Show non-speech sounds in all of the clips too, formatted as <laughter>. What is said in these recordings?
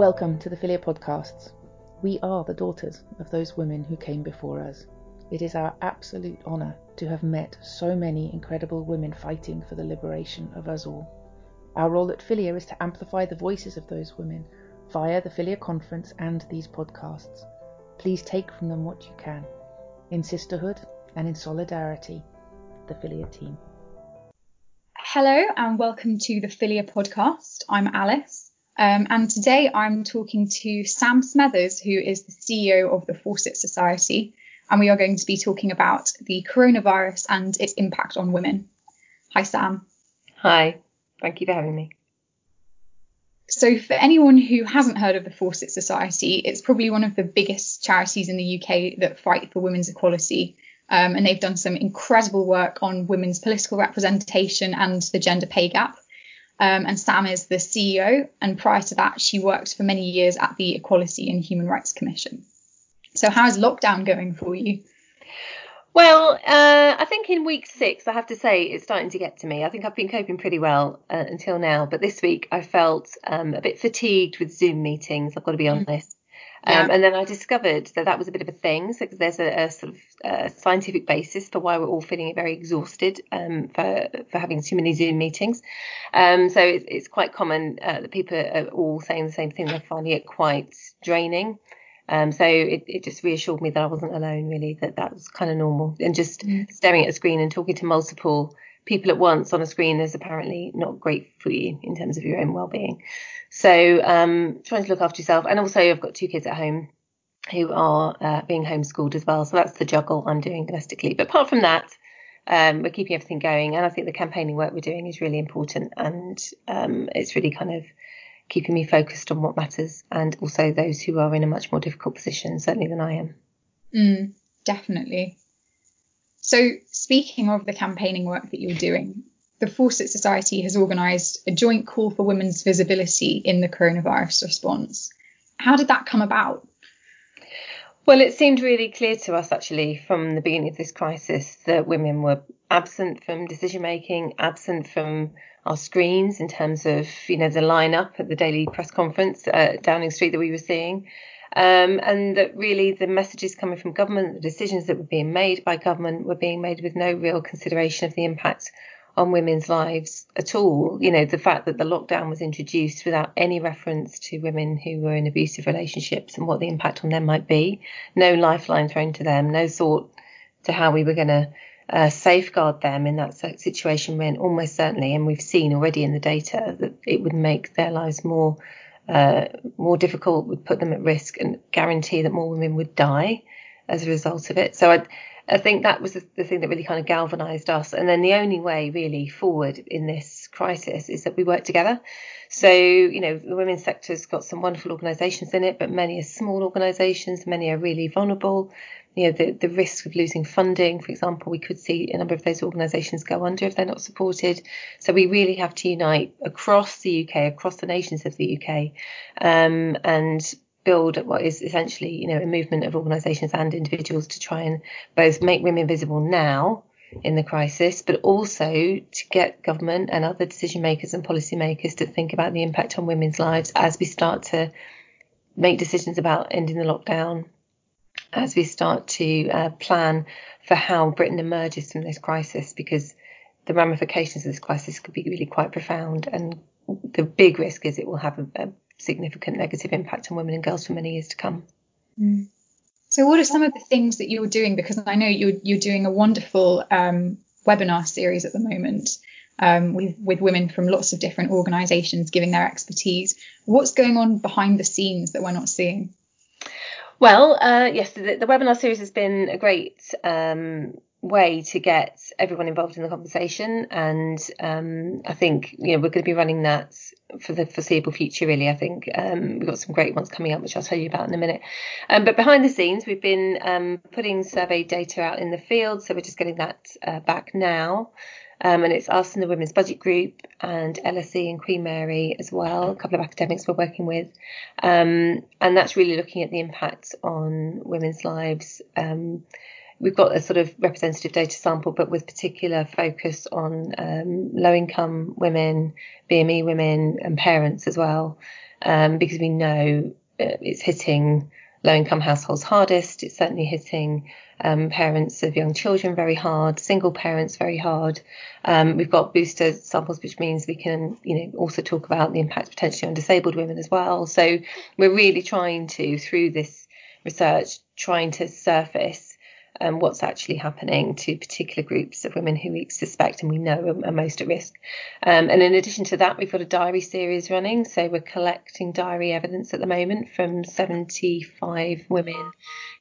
Welcome to the Filia Podcasts. We are the daughters of those women who came before us. It is our absolute honour to have met so many incredible women fighting for the liberation of us all. Our role at Filia is to amplify the voices of those women via the Filia Conference and these podcasts. Please take from them what you can. In sisterhood and in solidarity, the Filia team. Hello and welcome to the Filia podcast. I'm Alice. Um, and today I'm talking to Sam Smethers, who is the CEO of the Fawcett Society, and we are going to be talking about the coronavirus and its impact on women. Hi, Sam. Hi, thank you for having me. So, for anyone who hasn't heard of the Fawcett Society, it's probably one of the biggest charities in the UK that fight for women's equality. Um, and they've done some incredible work on women's political representation and the gender pay gap. Um, and Sam is the CEO. And prior to that, she worked for many years at the Equality and Human Rights Commission. So, how is lockdown going for you? Well, uh, I think in week six, I have to say it's starting to get to me. I think I've been coping pretty well uh, until now, but this week I felt um, a bit fatigued with Zoom meetings. I've got to be mm. Honest. Yeah. Um, and then I discovered that that was a bit of a thing. So there's a, a sort of uh, scientific basis for why we're all feeling very exhausted um, for for having too many Zoom meetings. Um, so it's, it's quite common uh, that people are all saying the same thing. They're finding it quite draining. Um, so it, it just reassured me that I wasn't alone, really, that that was kind of normal. And just mm. staring at a screen and talking to multiple people at once on a screen is apparently not great for you in terms of your own well-being. So um, trying to look after yourself, and also I've got two kids at home who are uh, being homeschooled as well. So that's the juggle I'm doing domestically. But apart from that, um, we're keeping everything going, and I think the campaigning work we're doing is really important, and um, it's really kind of keeping me focused on what matters, and also those who are in a much more difficult position, certainly than I am. Mm, definitely. So, speaking of the campaigning work that you're doing, the Fawcett Society has organised a joint call for women's visibility in the coronavirus response. How did that come about? Well, it seemed really clear to us actually from the beginning of this crisis that women were absent from decision making, absent from our screens in terms of you know the lineup at the daily press conference at Downing Street that we were seeing. Um, and that really the messages coming from government, the decisions that were being made by government were being made with no real consideration of the impact on women's lives at all. You know, the fact that the lockdown was introduced without any reference to women who were in abusive relationships and what the impact on them might be, no lifeline thrown to them, no thought to how we were going to uh, safeguard them in that situation when almost certainly, and we've seen already in the data that it would make their lives more uh, more difficult, would put them at risk, and guarantee that more women would die as a result of it. So I, I think that was the, the thing that really kind of galvanized us. And then the only way really forward in this crisis is that we work together. So, you know, the women's sector's got some wonderful organisations in it, but many are small organisations, many are really vulnerable. You know, the, the risk of losing funding, for example, we could see a number of those organisations go under if they're not supported. So we really have to unite across the UK, across the nations of the UK, um, and build what is essentially, you know, a movement of organisations and individuals to try and both make women visible now in the crisis, but also to get government and other decision makers and policy makers to think about the impact on women's lives as we start to make decisions about ending the lockdown, as we start to uh, plan for how Britain emerges from this crisis, because the ramifications of this crisis could be really quite profound. And the big risk is it will have a, a significant negative impact on women and girls for many years to come. Mm. So, what are some of the things that you're doing? Because I know you're you're doing a wonderful um, webinar series at the moment um, with with women from lots of different organisations giving their expertise. What's going on behind the scenes that we're not seeing? Well, uh, yes, the, the, webinar series has been a great um, way to get everyone involved in the conversation, and um, I think you know we're going to be running that for the foreseeable future. Really, I think um, we've got some great ones coming up, which I'll tell you about in a minute. Um, but behind the scenes, we've been um, putting survey data out in the field, so we're just getting that uh, back now. Um, and it's us and the Women's Budget Group and LSE and Queen Mary as well, a couple of academics we're working with. Um, and that's really looking at the impact on women's lives. Um, we've got a sort of representative data sample, but with particular focus on um, low income women, BME women, and parents as well. um, because we know it's hitting low income households hardest. It's certainly hitting um, parents of young children very hard, single parents very hard. Um, we've got booster samples, which means we can, you know, also talk about the impact potentially on disabled women as well. So we're really trying to, through this research, trying to surface um, what's actually happening to particular groups of women who we suspect and we know are, most at risk. Um, and in addition to that, we've got a diary series running. So we're collecting diary evidence at the moment from 75 women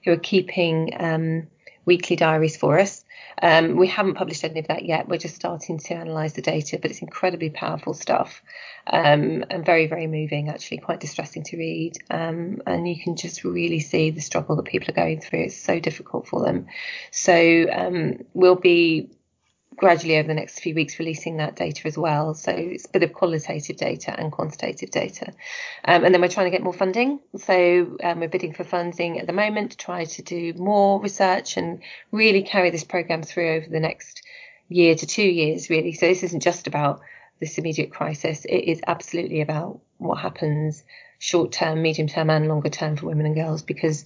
who are keeping um, weekly diaries for us. Um, we haven't published any of that yet. We're just starting to analyse the data, but it's incredibly powerful stuff um, and very, very moving, actually, quite distressing to read. Um, and you can just really see the struggle that people are going through. It's so difficult for them. So um, we'll be gradually over the next few weeks releasing that data as well. So it's a bit of qualitative data and quantitative data. Um, and then we're trying to get more funding. So um, we're bidding for funding at the moment to try to do more research and really carry this program through over the next year to two years, really. So this isn't just about this immediate crisis. It is absolutely about what happens short term, medium term, and longer term for women and girls because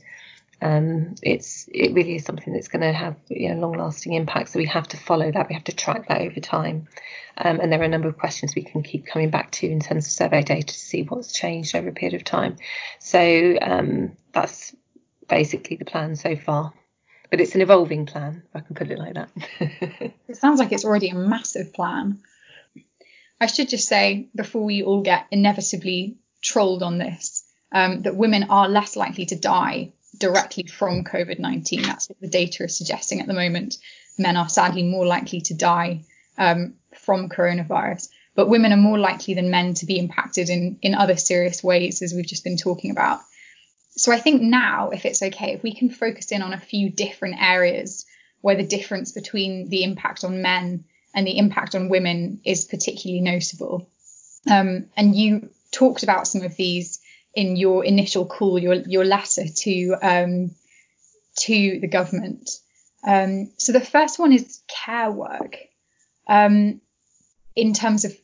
um, it's it really is something that's going to have you know, long lasting impact. So we have to follow that. We have to track that over time. Um, and there are a number of questions we can keep coming back to in terms of survey data to see what's changed over a period of time. So um, that's basically the plan so far. But it's an evolving plan, if I can put it like that. <laughs> it sounds like it's already a massive plan. I should just say before we all get inevitably trolled on this, um, that women are less likely to die directly from COVID 19. That's what the data is suggesting at the moment. Men are sadly more likely to die um, from coronavirus, but women are more likely than men to be impacted in, in other serious ways, as we've just been talking about. So I think now, if it's okay, if we can focus in on a few different areas where the difference between the impact on men and the impact on women is particularly noticeable. Um, and you talked about some of these in your initial call, your your letter to um, to the government. Um, so the first one is care work, um, in terms of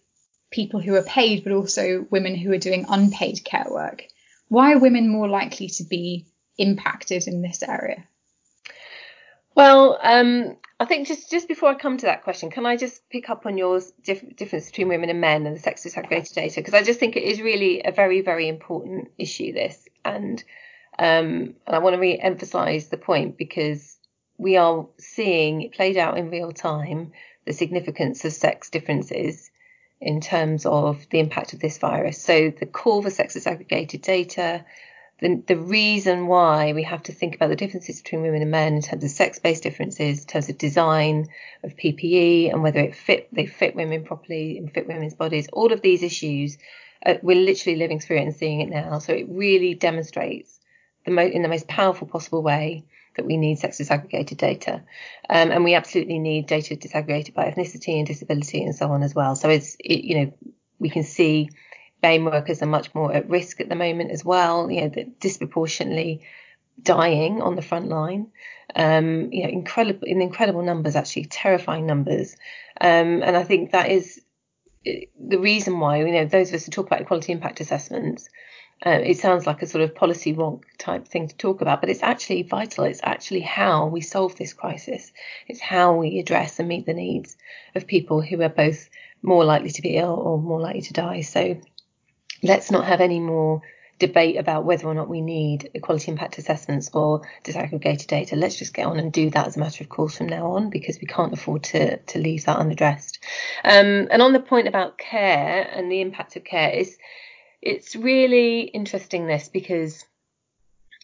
people who are paid, but also women who are doing unpaid care work. Why are women more likely to be impacted in this area? Well, um, I think just just before I come to that question, can I just pick up on your diff- difference between women and men and the sex disaggregated data? Because I just think it is really a very very important issue. This and um, and I want to re-emphasize the point because we are seeing it played out in real time the significance of sex differences in terms of the impact of this virus. So the call for sex disaggregated data, the, the reason why we have to think about the differences between women and men in terms of sex-based differences, in terms of design of PPE and whether it fit they fit women properly and fit women's bodies, all of these issues, uh, we're literally living through it and seeing it now. So it really demonstrates the mo- in the most powerful possible way that we need sex disaggregated data, um, and we absolutely need data disaggregated by ethnicity and disability and so on as well. So it's it, you know we can see BAME workers are much more at risk at the moment as well, you know, disproportionately dying on the front line. Um, you know, incredible in incredible numbers, actually terrifying numbers. Um, and I think that is the reason why, you know, those of us who talk about equality impact assessments, uh, it sounds like a sort of policy wonk type thing to talk about, but it's actually vital. It's actually how we solve this crisis. It's how we address and meet the needs of people who are both more likely to be ill or more likely to die. So let's not have any more debate about whether or not we need equality impact assessments or disaggregated data. Let's just get on and do that as a matter of course from now on because we can't afford to, to leave that unaddressed. Um, and on the point about care and the impact of care, it's, it's really interesting this because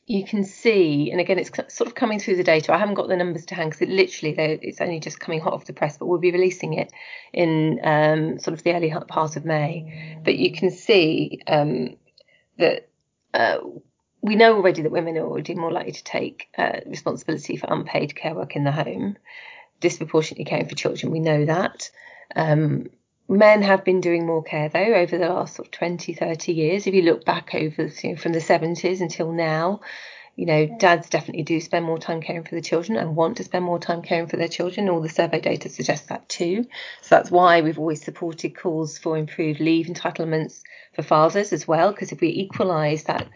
you can see, and again, it's sort of coming through the data. I haven't got the numbers to hand because it literally it's only just coming hot off the press, but we'll be releasing it in um, sort of the early part of May. But you can see um, that uh, we know already that women are already more likely to take uh, responsibility for unpaid care work in the home, disproportionately caring for children. We know that. Um, men have been doing more care though over the last sort of 20 30 years. If you look back over you know, from the 70s until now you know mm. dads definitely do spend more time caring for the children and want to spend more time caring for their children. All the survey data suggests that too. So that's why we've always supported calls for improved leave entitlements for fathers as well, because if we equalise that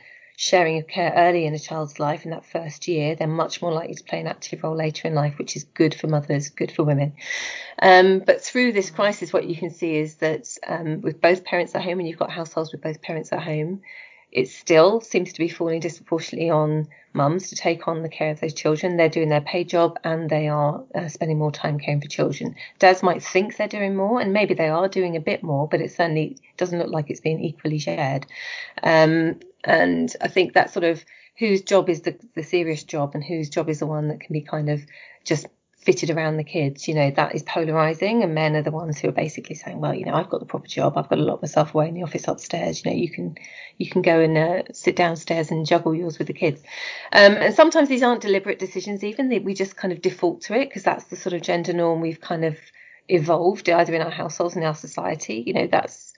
sharing of care early in a child's life in that first year, they're much more likely to play an active role later in life, which is good for mothers, good for women. Um, but through this crisis, what you can see is that um, with both parents at home, and you've got households with both parents at home, it still seems to be falling disproportionately on mums to take on the care of those children. They're doing their paid job and they are uh, spending more time caring for children. Dads might think they're doing more, and maybe they are doing a bit more, but it certainly doesn't look like it's being equally shared. Um, and I think that sort of whose job is the, the serious job and whose job is the one that can be kind of just fitted around the kids, you know, that is polarizing. And men are the ones who are basically saying, well, you know, I've got the proper job. I've got to lock myself away in the office upstairs. You know, you can, you can go and uh, sit downstairs and juggle yours with the kids. Um, and sometimes these aren't deliberate decisions, even we just kind of default to it because that's the sort of gender norm we've kind of evolved either in our households and our society. You know, that's,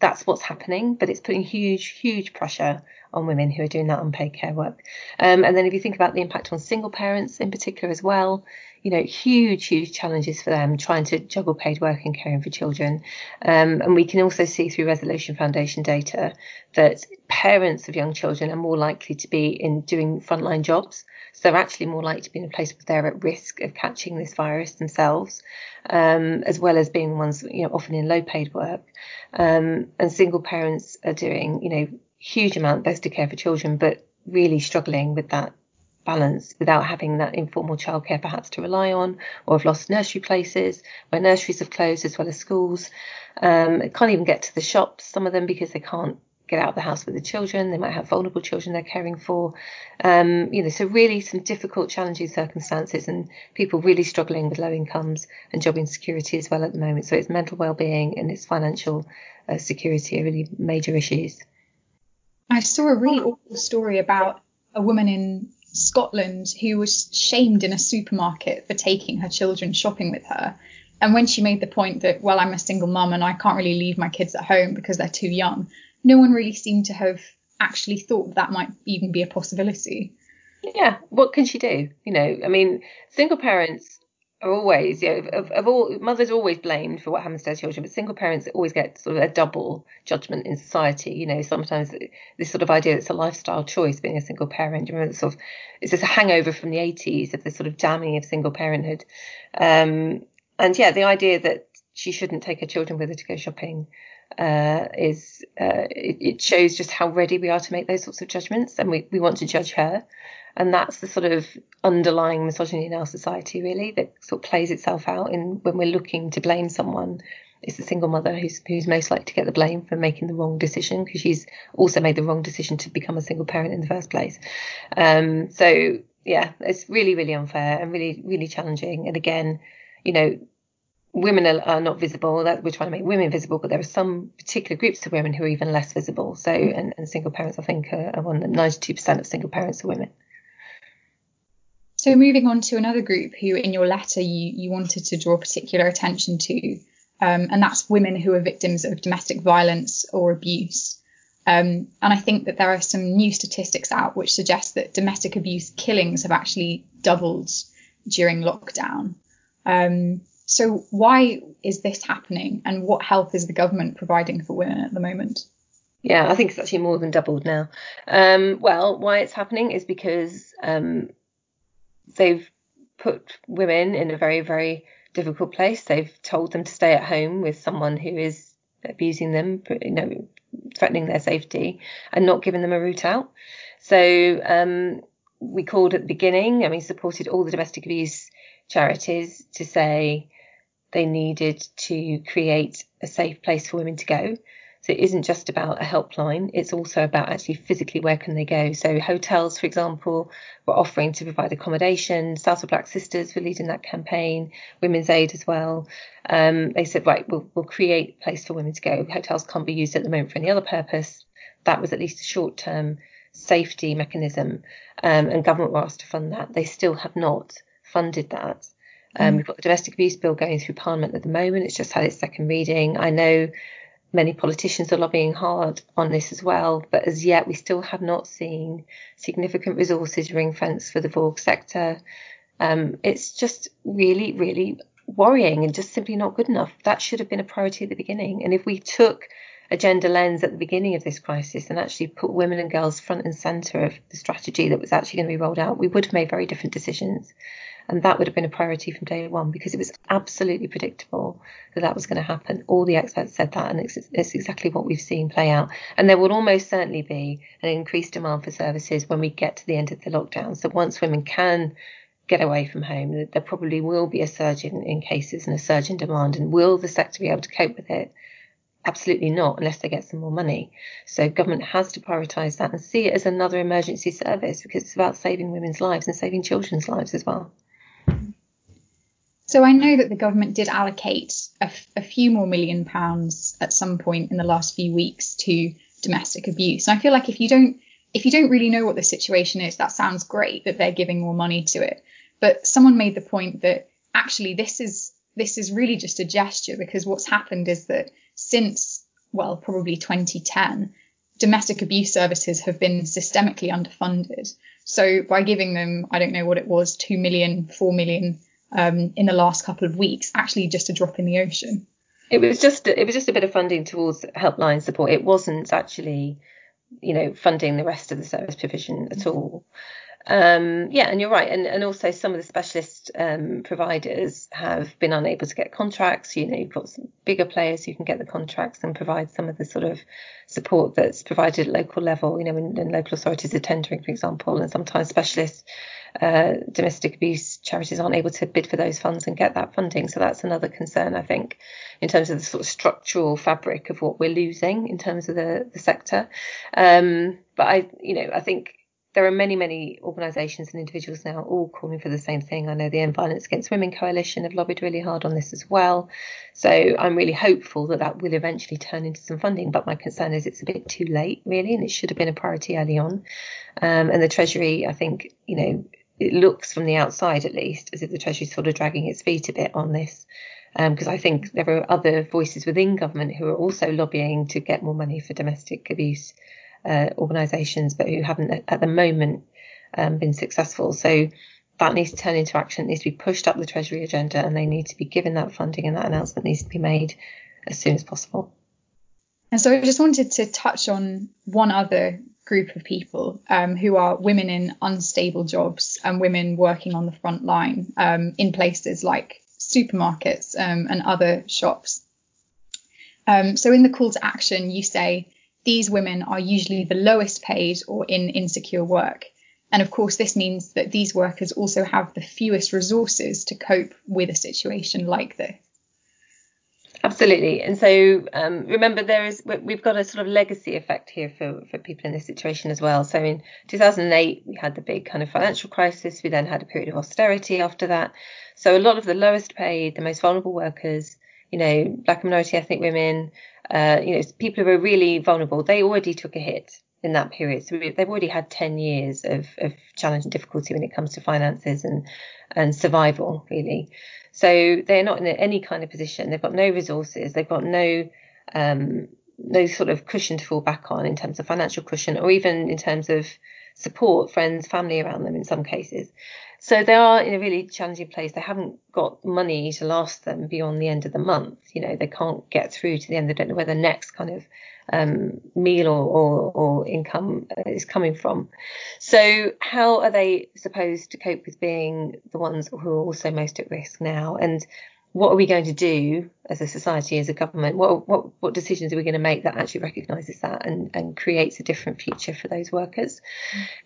that's what's happening, but it's putting huge, huge pressure on women who are doing that unpaid care work. Um, and then if you think about the impact on single parents in particular as well, you know, huge, huge challenges for them trying to juggle paid work and caring for children. Um, and we can also see through Resolution Foundation data that parents of young children are more likely to be in doing frontline jobs. So they're actually more likely to be in a place where they're at risk of catching this virus themselves, um, as well as being ones, you know, often in low paid work. Um, and single parents are doing, you know, huge amount both to care for children, but really struggling with that balance without having that informal childcare perhaps to rely on, or have lost nursery places where nurseries have closed as well as schools. Um, can't even get to the shops, some of them, because they can't get out of the house with the children. They might have vulnerable children they're caring for. Um, you know, so really some difficult, challenging circumstances and people really struggling with low incomes and job insecurity as well at the moment. So it's mental well-being and it's financial uh, security are really major issues. I saw a really awful story about a woman in Scotland who was shamed in a supermarket for taking her children shopping with her. And when she made the point that, well, I'm a single mum and I can't really leave my kids at home because they're too young, no one really seemed to have actually thought that might even be a possibility. Yeah, what can she do? You know, I mean, single parents are always, you know, of, of all mothers are always blamed for what happens to their children, but single parents always get sort of a double judgment in society. You know, sometimes this sort of idea it's a lifestyle choice being a single parent. You remember, sort of, it's just a hangover from the 80s of this sort of damning of single parenthood. Um, and yeah, the idea that she shouldn't take her children with her to go shopping uh, is uh, it, it, shows just how ready we are to make those sorts of judgments, and we, we want to judge her. And that's the sort of underlying misogyny in our society, really, that sort of plays itself out in when we're looking to blame someone. It's the single mother who's who's most likely to get the blame for making the wrong decision because she's also made the wrong decision to become a single parent in the first place. Um, so yeah, it's really really unfair and really really challenging. And again, you know, women are, are, not visible. That we're trying to make women visible, but there are some particular groups of women who are even less visible. So, and, and single parents, I think, are, are one. Ninety-two percent of single parents are women. So moving on to another group who in your letter you, you wanted to draw particular attention to, um, and that's women who are victims of domestic violence or abuse. Um, and I think that there are some new statistics out which suggest that domestic abuse killings have actually doubled during lockdown. Um, so why is this happening and what help is the government providing for women at the moment? Yeah, I think it's actually more than doubled now. Um, well, why it's happening is because um, they've put women in a very, very difficult place. They've told them to stay at home with someone who is abusing them, you know, threatening their safety, and not giving them a route out. So um, we called at the beginning and we supported all the domestic abuse charities to say they needed to create a safe place for women to go. So it isn't just about a helpline, it's also about actually physically where can they go. So hotels, for example, were offering to provide accommodation. Southall Black Sisters were leading that campaign, Women's Aid as well. Um, they said, right, we'll, we'll create a place for women to go. Hotels can't be used at the moment for any other purpose. That was at least a short term safety mechanism. Um, and government were asked to fund that. They still have not funded that. Um, mm. We've got the domestic abuse bill going through Parliament at the moment. It's just had its second reading. I know Many politicians are lobbying hard on this as well, but as yet we still have not seen significant resources ring fence for the VAWG sector. Um, it's just really, really worrying and just simply not good enough. That should have been a priority at the beginning. And if we took a gender lens at the beginning of this crisis and actually put women and girls front and centre of the strategy that was actually going to be rolled out, we would have made very different decisions. And that would have been a priority from day one because it was absolutely predictable that that was going to happen. All the experts said that, and it's, it's exactly what we've seen play out. And there will almost certainly be an increased demand for services when we get to the end of the lockdown. So once women can get away from home, there probably will be a surge in, in cases and a surge in demand. And will the sector be able to cope with it? Absolutely not, unless they get some more money. So government has to prioritise that and see it as another emergency service because it's about saving women's lives and saving children's lives as well. So I know that the government did allocate a, f- a few more million pounds at some point in the last few weeks to domestic abuse. And I feel like if you don't if you don't really know what the situation is, that sounds great that they're giving more money to it. But someone made the point that actually this is this is really just a gesture because what's happened is that since well probably 2010 domestic abuse services have been systemically underfunded. So by giving them I don't know what it was 2 million 4 million um, in the last couple of weeks, actually just a drop in the ocean. It was just it was just a bit of funding towards helpline support. It wasn't actually, you know, funding the rest of the service provision at all. Um, yeah, and you're right. And, and also some of the specialist um, providers have been unable to get contracts. You know, you've got bigger players who can get the contracts and provide some of the sort of support that's provided at local level. You know, when, when local authorities are tendering, for example, and sometimes specialist uh, domestic abuse charities aren't able to bid for those funds and get that funding. So that's another concern, I think, in terms of the sort of structural fabric of what we're losing in terms of the, the sector. Um, but I, you know, I think there are many, many organisations and individuals now all calling for the same thing. I know the End Violence Against Women Coalition have lobbied really hard on this as well. So I'm really hopeful that that will eventually turn into some funding. But my concern is it's a bit too late, really, and it should have been a priority early on. Um, and the Treasury, I think, you know, it looks from the outside at least as if the Treasury is sort of dragging its feet a bit on this. Because um, I think there are other voices within government who are also lobbying to get more money for domestic abuse uh, organisations, but who haven't at the moment um, been successful. So that needs to turn into action. It needs to be pushed up the Treasury agenda, and they need to be given that funding, and that announcement needs to be made as soon as possible. And so I just wanted to touch on one other group of people um, who are women in unstable jobs and women working on the front line um, in places like supermarkets um, and other shops. Um, so in the call to action, you say these women are usually the lowest paid or in insecure work. And of course, this means that these workers also have the fewest resources to cope with a situation like this. Absolutely. And so um, remember, there is we've got a sort of legacy effect here for, for people in this situation as well. So in 2008, we had the big kind of financial crisis. We then had a period of austerity after that. So a lot of the lowest paid, the most vulnerable workers, you know, black and minority ethnic women, uh, you know, people who are really vulnerable, they already took a hit in that period. So they've already had 10 years of, of challenge and difficulty when it comes to finances and, and survival, really. So they're not in any kind of position. They've got no resources. They've got no, um, no sort of cushion to fall back on in terms of financial cushion or even in terms of support, friends, family around them in some cases. So they are in a really challenging place. They haven't got money to last them beyond the end of the month. You know, they can't get through to the end. They don't know where the next kind of um, meal or, or, or income is coming from. So how are they supposed to cope with being the ones who are also most at risk now? And what are we going to do as a society, as a government? What what, what decisions are we going to make that actually recognises that and, and creates a different future for those workers?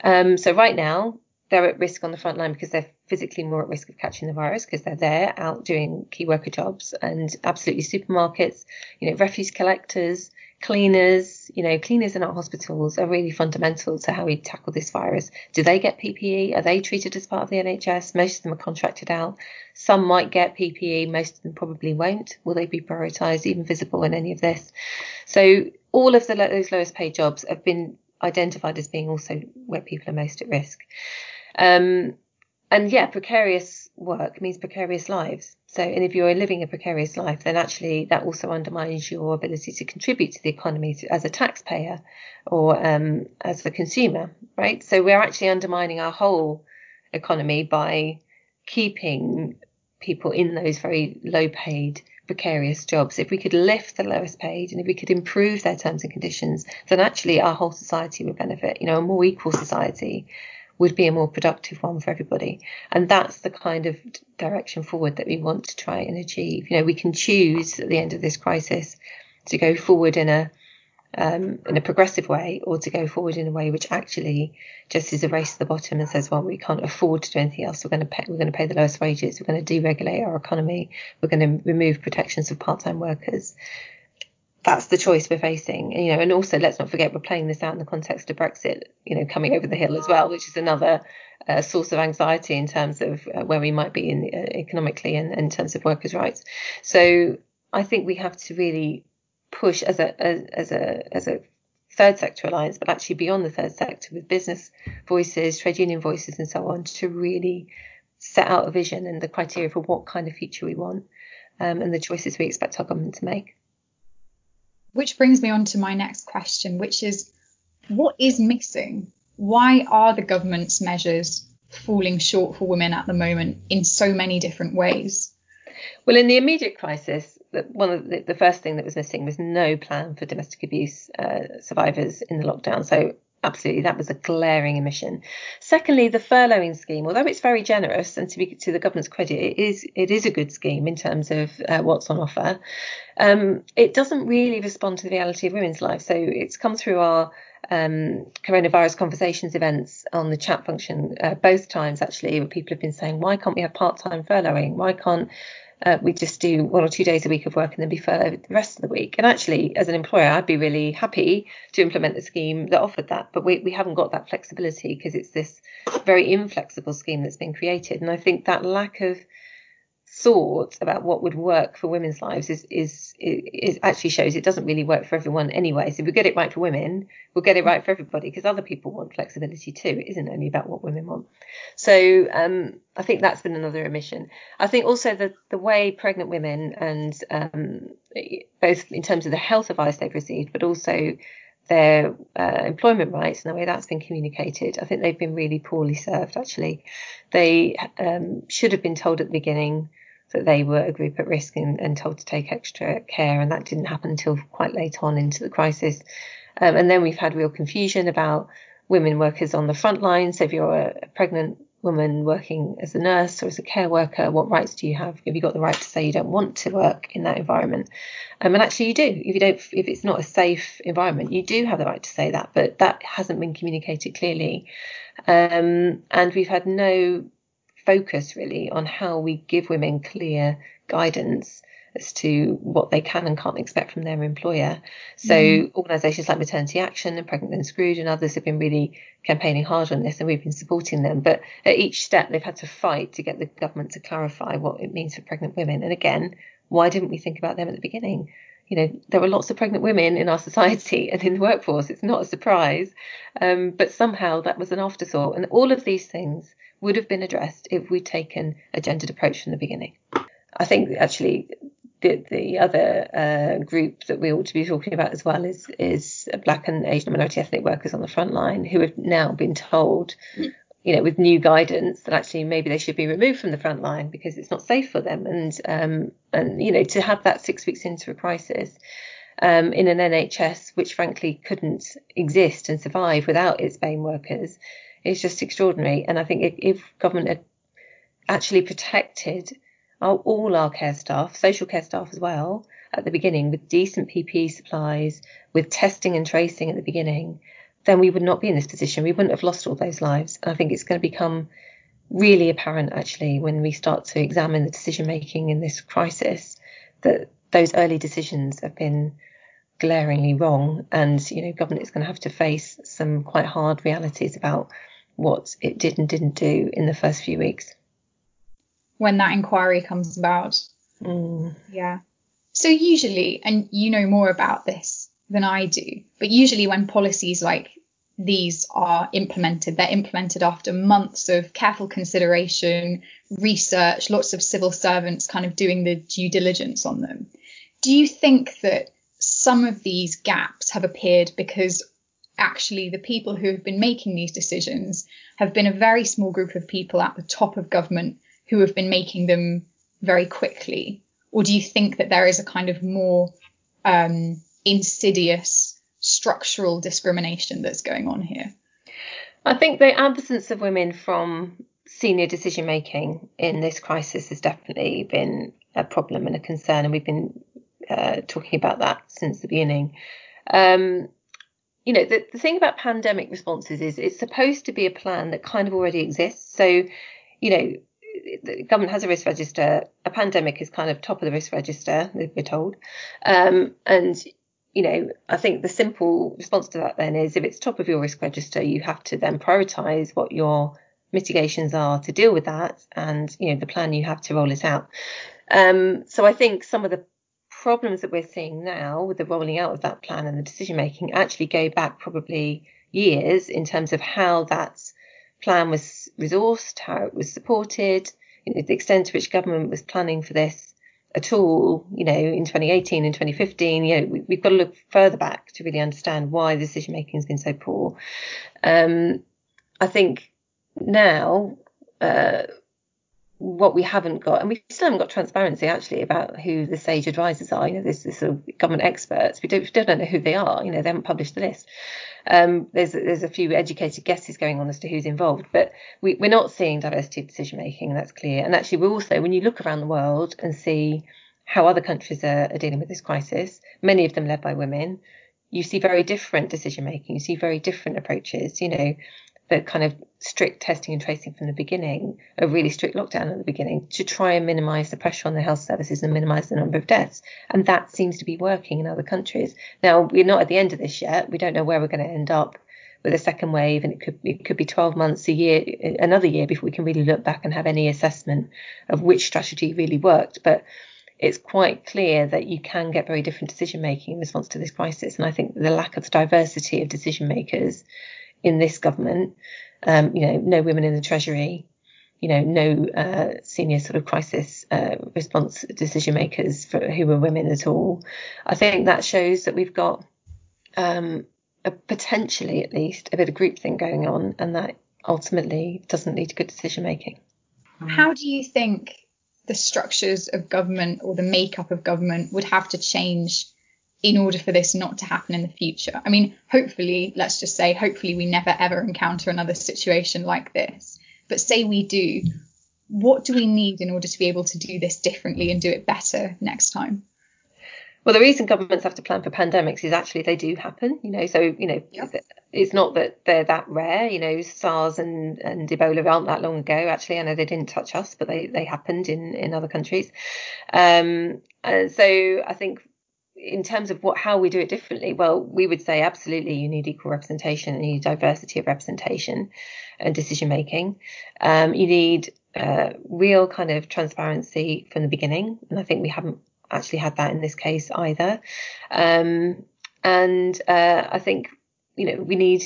Mm. Um, so right now, they're at risk on the front line because they're physically more at risk of catching the virus because they're there out doing key worker jobs and absolutely supermarkets, you know, refuse collectors, cleaners, you know, cleaners in our hospitals are really fundamental to how we tackle this virus. Do they get PPE? Are they treated as part of the NHS? Most of them are contracted out. Some might get PPE, most of them probably won't. Will they be prioritised, even visible in any of this? So all of the, those lowest paid jobs have been identified as being also where people are most at risk. Um, and yeah, precarious work means precarious lives. So, and if you're living a precarious life, then actually that also undermines your ability to contribute to the economy as a taxpayer or um, as the consumer, right? So we're actually undermining our whole economy by keeping people in those very low paid precarious jobs, if we could lift the lowest paid and if we could improve their terms and conditions, then actually our whole society would benefit. You know, a more equal society would be a more productive one for everybody. And that's the kind of direction forward that we want to try and achieve. You know, we can choose at the end of this crisis to go forward in a um, in a progressive way or to go forward in a way which actually just is a race to the bottom and says, well, we can't afford to do anything else. We're going to pay, we're going to pay the lowest wages. We're going to deregulate our economy. We're going to remove protections of part-time workers. That's the choice we're facing, you know. And also, let's not forget we're playing this out in the context of Brexit, you know, coming over the hill as well, which is another uh, source of anxiety in terms of uh, where we might be in uh, economically and, and in terms of workers' rights. So I think we have to really push as a as, as a as a third sector alliance, but actually beyond the third sector with business voices, trade union voices, and so on, to really set out a vision and the criteria for what kind of future we want um, and the choices we expect our government to make. Which brings me on to my next question, which is what is missing? Why are the government's measures falling short for women at the moment in so many different ways? Well, in the immediate crisis, one of the, the, first thing that was missing was no plan for domestic abuse uh, survivors in the lockdown. So absolutely that was a glaring omission. Secondly, the furloughing scheme, although it's very generous and to be to the government's credit, it is it is a good scheme in terms of uh, what's on offer. Um, it doesn't really respond to the reality of women's lives. So it's come through our um, coronavirus conversations events on the chat function uh, both times actually, where people have been saying, why can't we have part-time furloughing? Why can't uh, we just do one or two days a week of work and then be furloughed the rest of the week. And actually, as an employer, I'd be really happy to implement the scheme that offered that, but we, we haven't got that flexibility because it's this very inflexible scheme that's been created. And I think that lack of thought about what would work for women's lives is, is is actually shows it doesn't really work for everyone anyway. So if we get it right for women, we'll get it right for everybody because other people want flexibility too. It isn't only about what women want. So um, I think that's been another omission. I think also the the way pregnant women and um, both in terms of the health advice they've received, but also their uh, employment rights and the way that's been communicated, I think they've been really poorly served. Actually, they um, should have been told at the beginning that they were a group at risk and, and told to take extra care, and that didn't happen until quite late on into the crisis. Um, and then we've had real confusion about women workers on the front line. So if you're a, pregnant woman working as a nurse or as a care worker, what rights do you have? Have you got the right to say you don't want to work in that environment? Um, and actually, you do. If you don't, if it's not a safe environment, you do have the right to say that. But that hasn't been communicated clearly, um, and we've had no focus really on how we give women clear guidance as to what they can and can't expect from their employer. So mm. organisations like Maternity Action and Pregnant Then Screwed and others have been really campaigning hard on this and we've been supporting them. But at each step they've had to fight to get the government to clarify what it means for pregnant women. And again, why didn't we think about them at the beginning? You know, there were lots of pregnant women in our society <laughs> and in the workforce. It's not a surprise. Um, but somehow that was an afterthought. And all of these things would have been addressed if we'd taken a gendered approach from the beginning. I think actually the, the other uh, group that we ought to be talking about as well is is black and Asian minority ethnic workers on the front line who have now been told, <clears throat> you know, with new guidance that actually maybe they should be removed from the front line because it's not safe for them. And um, and you know to have that six weeks into a crisis. Um, in an NHS which frankly couldn't exist and survive without its BAME workers, is just extraordinary. And I think if, if government had actually protected our, all our care staff, social care staff as well, at the beginning with decent PPE supplies, with testing and tracing at the beginning, then we would not be in this position. We wouldn't have lost all those lives. And I think it's going to become really apparent actually when we start to examine the decision making in this crisis that those early decisions have been glaringly wrong and you know government is going to have to face some quite hard realities about what it did and didn't do in the first few weeks. When that inquiry comes about. Mm. Yeah. So usually, and you know more about this than I do, but usually when policies like these are implemented, they're implemented after months of careful consideration, research, lots of civil servants kind of doing the due diligence on them. Do you think that some of these gaps have appeared because actually the people who have been making these decisions have been a very small group of people at the top of government who have been making them very quickly? Or do you think that there is a kind of more um, insidious structural discrimination that's going on here? I think the absence of women from senior decision making in this crisis has definitely been a problem and a concern, and we've been uh, talking about that since the beginning. Um, you know, the, the thing about pandemic responses is it's supposed to be a plan that kind of already exists. So, you know, the government has a risk register. A pandemic is kind of top of the risk register, we're told. Um, and, you know, I think the simple response to that then is if it's top of your risk register, you have to then prioritize what your mitigations are to deal with that and, you know, the plan you have to roll it out. Um, so I think some of the problems that we're seeing now with the rolling out of that plan and the decision making actually go back probably years in terms of how that plan was resourced, how it was supported, you know, the extent to which government was planning for this at all, you know, in 2018 and 2015, you know, we, have got to look further back to really understand why the decision making has been so poor. Um, I think now, uh, what we haven't got, and we still haven't got transparency actually about who the sage advisors are. You know, this, this sort of government experts. We don't, still don't know who they are. You know, they haven't published the list. Um, there's there's a few educated guesses going on as to who's involved, but we, we're not seeing diversity of decision making. That's clear. And actually, we're also, when you look around the world and see how other countries are, are dealing with this crisis, many of them led by women, you see very different decision making. You see very different approaches. You know, the kind of strict testing and tracing from the beginning, a really strict lockdown at the beginning, to try and minimise the pressure on the health services and minimise the number of deaths. And that seems to be working in other countries. Now, we're not at the end of this yet. We don't know where we're going to end up with a second wave, and it could it could be 12 months, a year, another year before we can really look back and have any assessment of which strategy really worked. But it's quite clear that you can get very different decision making in response to this crisis. And I think the lack of diversity of decision makers in this government. Um, you know, no women in the Treasury, you know, no uh, senior sort of crisis uh, response decision makers for, who were women at all. I think that shows that we've got um, a, potentially, at least, a bit of groupthink going on, and that ultimately doesn't lead to good decision making. How do you think the structures of government or the makeup of government would have to change in order for this not to happen in the future. I mean, hopefully, let's just say, hopefully, we never ever encounter another situation like this. But say we do, what do we need in order to be able to do this differently and do it better next time? Well, the reason governments have to plan for pandemics is actually they do happen, you know. So, you know, it's not that they're that rare. You know, SARS and, and Ebola aren't that long ago. Actually, I know they didn't touch us, but they, they happened in, in other countries. Um, and so I think in terms of what how we do it differently, well, we would say absolutely you need equal representation and you need diversity of representation and decision making. Um, you need uh, real kind of transparency from the beginning, and I think we haven't actually had that in this case either. Um, and uh, I think you know we need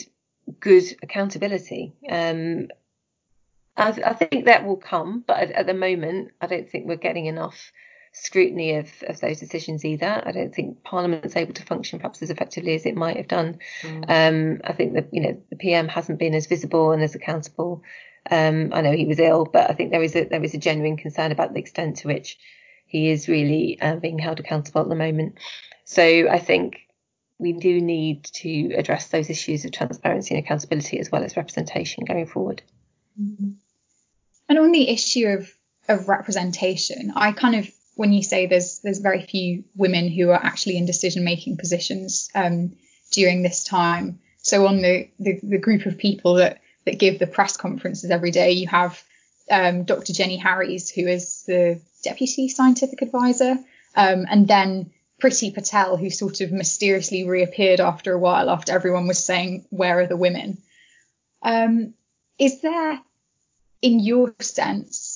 good accountability. Um, I, I, think that will come, but at, at the moment, I don't think we're getting enough scrutiny of, of those decisions either. I don't think Parliament's able to function perhaps as effectively as it might have done. Mm. Um, I think that you know the PM hasn't been as visible and as accountable. Um, I know he was ill, but I think there is a there is a genuine concern about the extent to which he is really uh, being held accountable at the moment. So I think we do need to address those issues of transparency and accountability as well as representation going forward. Mm-hmm. And on the issue of of representation, I kind of when you say there's there's very few women who are actually in decision making positions um, during this time. So on the, the, the group of people that that give the press conferences every day, you have um, Dr. Jenny Harries, who is the deputy scientific advisor, um, and then Priti Patel, who sort of mysteriously reappeared after a while after everyone was saying, "Where are the women?" Um, is there, in your sense,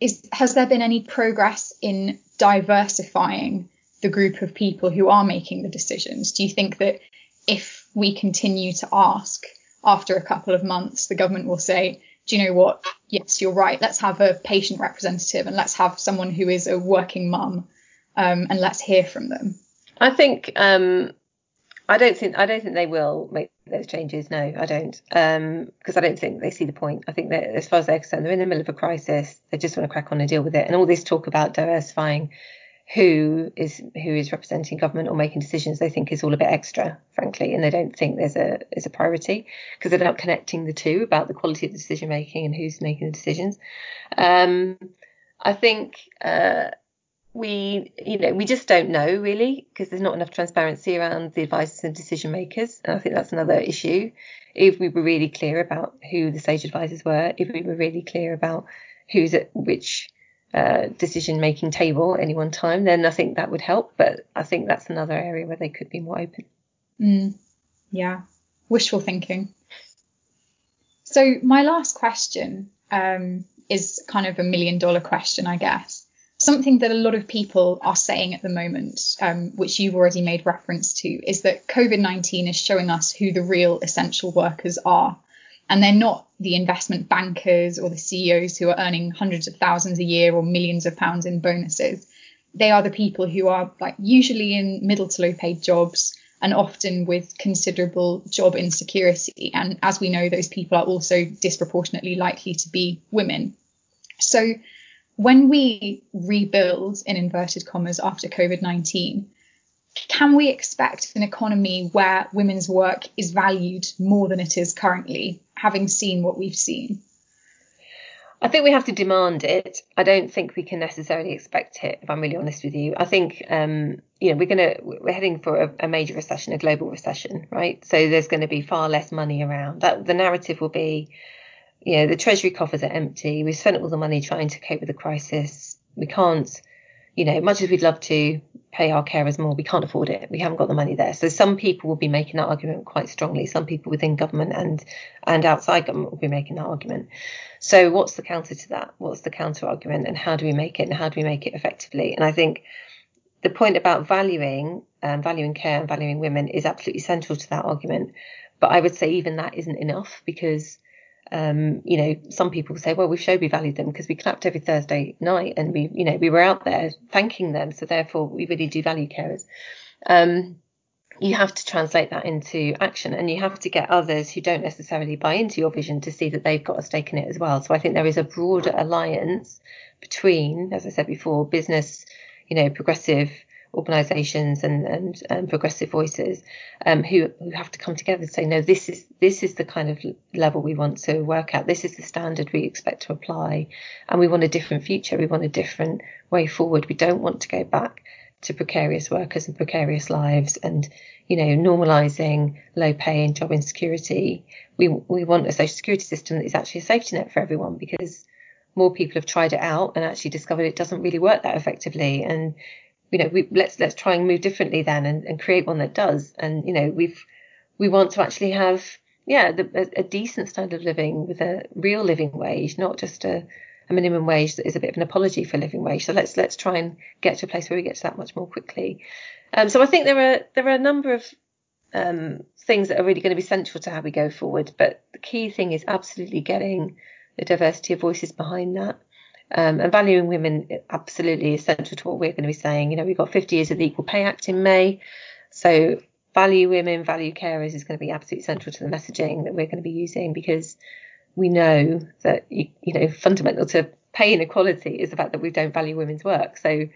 is has there been any progress in diversifying the group of people who are making the decisions? Do you think that if we continue to ask after a couple of months, the government will say, do you know what? Yes, you're right. Let's have a patient representative and let's have someone who is a working mum um, and let's hear from them. I think um, I don't think I don't think they will make those changes. No, I don't, because um, I don't think they see the point. I think that as far as they're concerned, they're in the middle of a crisis. They just want to crack on and deal with it. And all this talk about diversifying who is who is representing government or making decisions, they think is all a bit extra, frankly, and they don't think there's a is a priority because they're not connecting the two about the quality of the decision making and who's making the decisions. Um, I think. Uh, we you know we just don't know really because there's not enough transparency around the advisors and decision makers. And i think that's another issue. If we were really clear about who the sage advisors were if we were really clear about who's at which uh, decision making table at any one time then i think that would help. But i think that's another area where they could be more open. Mm, yeah. Wishful thinking. So my last question um, is kind of a million dollar question i guess something that a lot of people are saying at the moment, um, which you've already made reference to, is that COVID 19 is showing us who the real essential workers are. And they're not the investment bankers or the CEOs who are earning hundreds of thousands a year or millions of pounds in bonuses. They are the people who are like usually in middle to low paid jobs and often with considerable job insecurity. And as we know, those people are also disproportionately likely to be women. So when we rebuild in inverted commas after COVID 19, can we expect an economy where women's work is valued more than it is currently, having seen what we've seen? I think we have to demand it. I don't think we can necessarily expect it. If I'm really honest with you, I think um, you know we're gonna we're heading for a, a, major recession, a global recession, right? So there's going to be far less money around. That the narrative will be you know, the treasury coffers are empty. We've spent all the money trying to cope with the crisis. We can't, you know, much as we'd love to pay our carers more, we can't afford it. We haven't got the money there. So some people will be making that argument quite strongly. Some people within government and and outside government will be making that argument. So what's the counter to that? What's the counter argument and how do we make it and how do we make it effectively? And I think the point about valuing um, valuing care and valuing women is absolutely central to that argument. But I would say even that isn't enough because um, you know, some people say, well, we showed we valued them because we clapped every Thursday night and we, you know, we were out there thanking them. So therefore, we really do value carers. Um, you have to translate that into action and you have to get others who don't necessarily buy into your vision to see that they've got a stake in it as well. So I think there is a broader alliance between, as I said before, business, you know, progressive organisations and, and, and, progressive voices um, who, who have to come together and say, no, this is this is the kind of level we want to work at. This is the standard we expect to apply, and we want a different future. We want a different way forward. We don't want to go back to precarious workers and precarious lives and you know normalizing low pay and job insecurity. We we want a social security system that is actually a safety net for everyone because more people have tried it out and actually discovered it doesn't really work that effectively and you know, we, let's let's try and move differently then and, and create one that does. And you know, we've we want to actually have yeah the, a, a, decent standard of living with a real living wage, not just a, a minimum wage that is a bit of an apology for living wage. So let's let's try and get to a place where we get to that much more quickly. Um, so I think there are there are a number of um, things that are really going to be central to how we go forward. But the key thing is absolutely getting the diversity of voices behind that. Um, and valuing women absolutely essential to what we're going to be saying. You know, we've got 50 years of the Equal Pay Act in May. So value women, value carers is going to be absolutely central to the messaging that we're going to be using because we know that, you, you know, fundamental to pay inequality is the fact that we don't value women's work. So,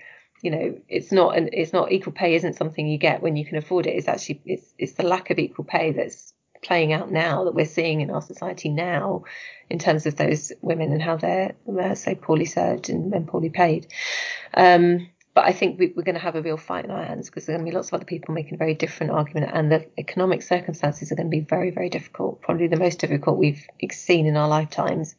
you know, it's not an, it's not equal pay isn't something you get when you can afford it. It's actually, it's, it's the lack of equal pay that's playing out now that we're seeing in our society now in terms of those women and how they're, uh, so poorly served and, poorly paid. Um, but I think we, are going to have a real fight in our hands because there are going to be lots of other people making a very different argument, and the economic circumstances are going to be very, very difficult, probably the most difficult we've seen in our lifetimes.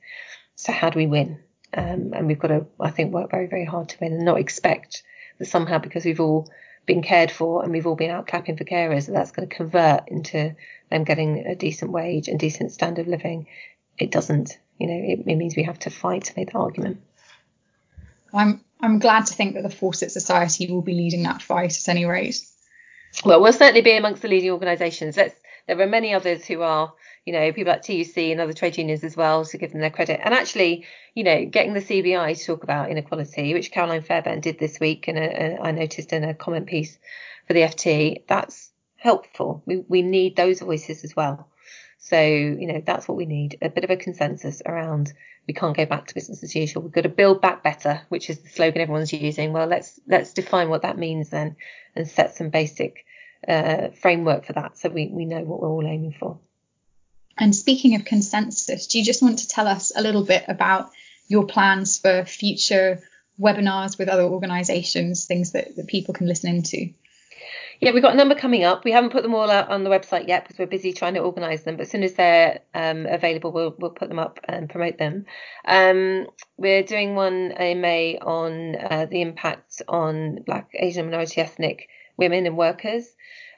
So, how do we win? Um, and we've got to, I think, work very, very hard to win and not expect that somehow because we've all been cared for and we've all been out clapping for carers, that that's going to convert into them getting a decent wage and decent standard of living. It doesn't. You know, it, it means we have to fight to make the argument. I'm I'm glad to think that the Fawcett Society will be leading that fight at any rate. Well, we'll certainly be amongst the leading organisations. Let's, there are many others who are, you know, people like TUC and other trade unions as well to give them their credit. And actually, you know, getting the CBI to talk about inequality, which Carolyn Fairbairn did this week, and I noticed in a comment piece for the FT, that's helpful. We, we need those voices as well. So, you know, that's what we need a bit of a consensus around we can't go back to business as usual. We've got to build back better, which is the slogan everyone's using. Well, let's let's define what that means then and set some basic uh, framework for that so we, we know what we're all aiming for. And speaking of consensus, do you just want to tell us a little bit about your plans for future webinars with other organisations, things that, that people can listen into? Yeah, we've got a number coming up. We haven't put them all out on the website yet because we're busy trying to organise them. But as soon as they're um, available, we'll we'll put them up and promote them. Um, we're doing one in May on uh, the impact on Black, Asian, minority ethnic women and workers.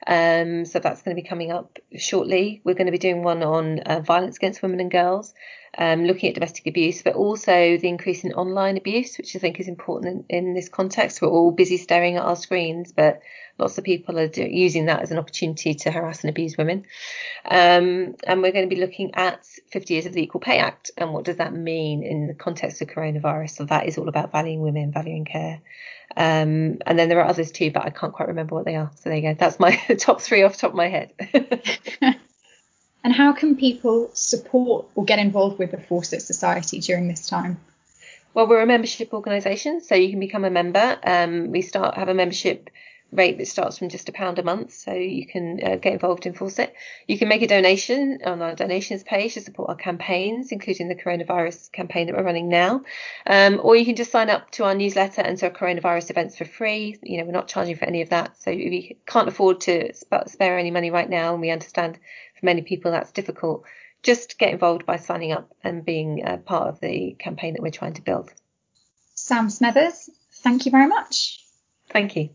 Um, so that's going to be coming up shortly. We're going to be doing one on uh, violence against women and girls, um, looking at domestic abuse, but also the increase in online abuse, which I think is important in, in this context. We're all busy staring at our screens, but lots of people are do, using that as an opportunity to harass and abuse women. Um, and we're going to be looking at 50 years of the Equal Pay Act and what does that mean in the context of coronavirus. So that is all about valuing women, valuing care. Um, and then there are others too, but I can't quite remember what they are. So there you go. That's my <laughs> top three off the top of my head. <laughs> and how can people support or get involved with the Fawcett Society during this time? Well, we're a membership organisation, so you can become a member. Um, we start have a membership rate that starts from just a pound a month, so you can uh, get involved in Fawcett. You can make a donation on our donations page to support our campaigns, including the coronavirus campaign that we're running now. Um, or you can just sign up to our newsletter and to our coronavirus events for free. You know, we're not charging for any of that. So if you can't afford to spare any money right now, and we understand for many people that's difficult, just get involved by signing up and being a part of the campaign that we're trying to build. Sam Smethers, thank you very much. Thank you.